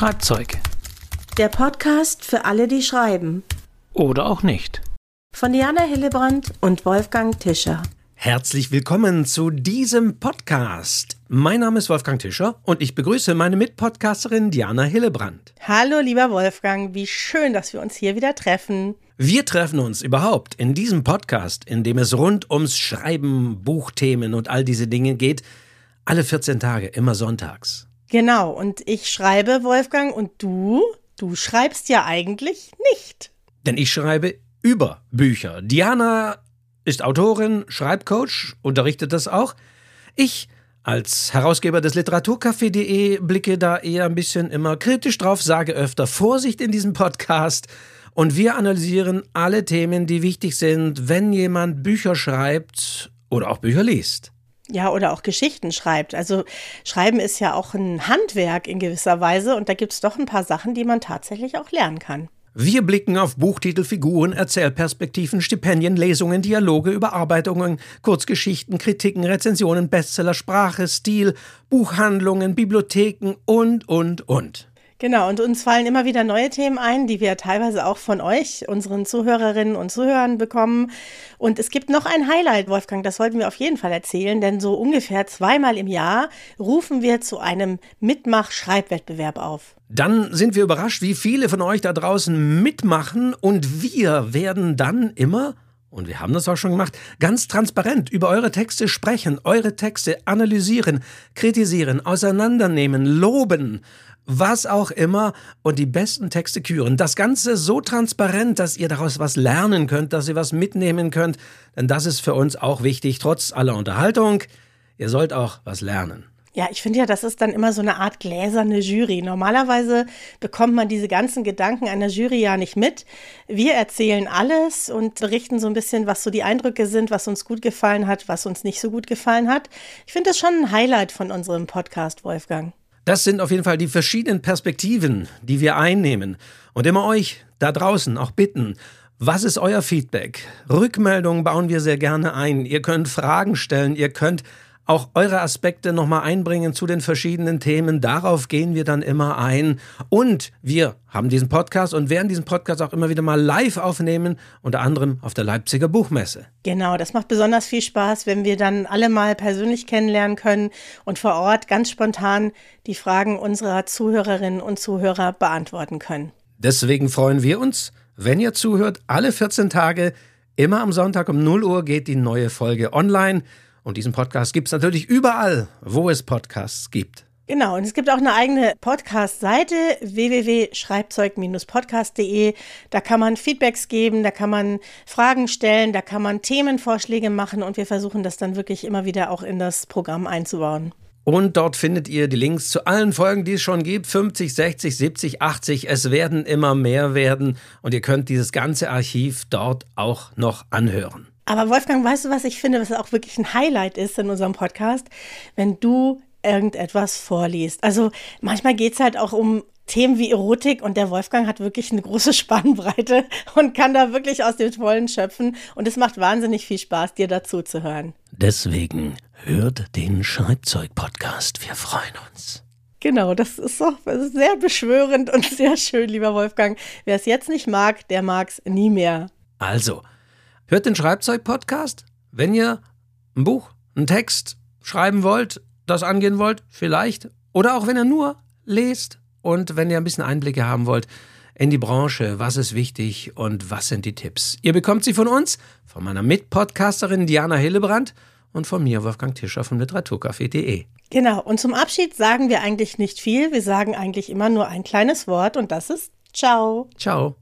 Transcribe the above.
Schreibzeug. Der Podcast für alle, die schreiben. Oder auch nicht. Von Diana Hillebrand und Wolfgang Tischer. Herzlich willkommen zu diesem Podcast. Mein Name ist Wolfgang Tischer und ich begrüße meine Mitpodcasterin Diana Hillebrand. Hallo, lieber Wolfgang, wie schön, dass wir uns hier wieder treffen. Wir treffen uns überhaupt in diesem Podcast, in dem es rund ums Schreiben, Buchthemen und all diese Dinge geht, alle 14 Tage, immer sonntags. Genau, und ich schreibe, Wolfgang, und du? Du schreibst ja eigentlich nicht. Denn ich schreibe über Bücher. Diana ist Autorin, Schreibcoach, unterrichtet das auch. Ich als Herausgeber des Literaturcafé.de blicke da eher ein bisschen immer kritisch drauf, sage öfter Vorsicht in diesem Podcast. Und wir analysieren alle Themen, die wichtig sind, wenn jemand Bücher schreibt oder auch Bücher liest. Ja, oder auch Geschichten schreibt. Also Schreiben ist ja auch ein Handwerk in gewisser Weise und da gibt es doch ein paar Sachen, die man tatsächlich auch lernen kann. Wir blicken auf Buchtitel, Figuren, Erzählperspektiven, Stipendien, Lesungen, Dialoge, Überarbeitungen, Kurzgeschichten, Kritiken, Rezensionen, Bestseller, Sprache, Stil, Buchhandlungen, Bibliotheken und, und, und. Genau, und uns fallen immer wieder neue Themen ein, die wir teilweise auch von euch, unseren Zuhörerinnen und Zuhörern bekommen. Und es gibt noch ein Highlight, Wolfgang, das sollten wir auf jeden Fall erzählen, denn so ungefähr zweimal im Jahr rufen wir zu einem Mitmach-Schreibwettbewerb auf. Dann sind wir überrascht, wie viele von euch da draußen mitmachen und wir werden dann immer und wir haben das auch schon gemacht, ganz transparent über eure Texte sprechen, eure Texte analysieren, kritisieren, auseinandernehmen, loben was auch immer und die besten Texte küren. Das Ganze so transparent, dass ihr daraus was lernen könnt, dass ihr was mitnehmen könnt, denn das ist für uns auch wichtig, trotz aller Unterhaltung. Ihr sollt auch was lernen. Ja, ich finde ja, das ist dann immer so eine Art gläserne Jury. Normalerweise bekommt man diese ganzen Gedanken einer Jury ja nicht mit. Wir erzählen alles und berichten so ein bisschen, was so die Eindrücke sind, was uns gut gefallen hat, was uns nicht so gut gefallen hat. Ich finde das schon ein Highlight von unserem Podcast, Wolfgang. Das sind auf jeden Fall die verschiedenen Perspektiven, die wir einnehmen. Und immer euch da draußen auch bitten, was ist euer Feedback? Rückmeldungen bauen wir sehr gerne ein. Ihr könnt Fragen stellen, ihr könnt auch eure Aspekte nochmal einbringen zu den verschiedenen Themen. Darauf gehen wir dann immer ein. Und wir haben diesen Podcast und werden diesen Podcast auch immer wieder mal live aufnehmen, unter anderem auf der Leipziger Buchmesse. Genau, das macht besonders viel Spaß, wenn wir dann alle mal persönlich kennenlernen können und vor Ort ganz spontan die Fragen unserer Zuhörerinnen und Zuhörer beantworten können. Deswegen freuen wir uns, wenn ihr zuhört, alle 14 Tage, immer am Sonntag um 0 Uhr geht die neue Folge online. Und diesen Podcast gibt es natürlich überall, wo es Podcasts gibt. Genau, und es gibt auch eine eigene Podcast-Seite www.schreibzeug-podcast.de. Da kann man Feedbacks geben, da kann man Fragen stellen, da kann man Themenvorschläge machen und wir versuchen das dann wirklich immer wieder auch in das Programm einzubauen. Und dort findet ihr die Links zu allen Folgen, die es schon gibt. 50, 60, 70, 80. Es werden immer mehr werden. Und ihr könnt dieses ganze Archiv dort auch noch anhören. Aber Wolfgang, weißt du, was ich finde, was auch wirklich ein Highlight ist in unserem Podcast? Wenn du irgendetwas vorliest. Also manchmal geht es halt auch um Themen wie Erotik und der Wolfgang hat wirklich eine große Spannbreite und kann da wirklich aus dem Vollen schöpfen und es macht wahnsinnig viel Spaß, dir dazu zu hören. Deswegen hört den Schreibzeug-Podcast. Wir freuen uns. Genau, das ist doch sehr beschwörend und sehr schön, lieber Wolfgang. Wer es jetzt nicht mag, der mag es nie mehr. Also, Hört den Schreibzeug-Podcast. Wenn ihr ein Buch, einen Text schreiben wollt, das angehen wollt, vielleicht. Oder auch wenn ihr nur lest und wenn ihr ein bisschen Einblicke haben wollt in die Branche, was ist wichtig und was sind die Tipps. Ihr bekommt sie von uns, von meiner Mitpodcasterin Diana Hillebrand und von mir, Wolfgang Tischer vom Literaturcafé.de. Genau, und zum Abschied sagen wir eigentlich nicht viel. Wir sagen eigentlich immer nur ein kleines Wort und das ist Ciao. Ciao.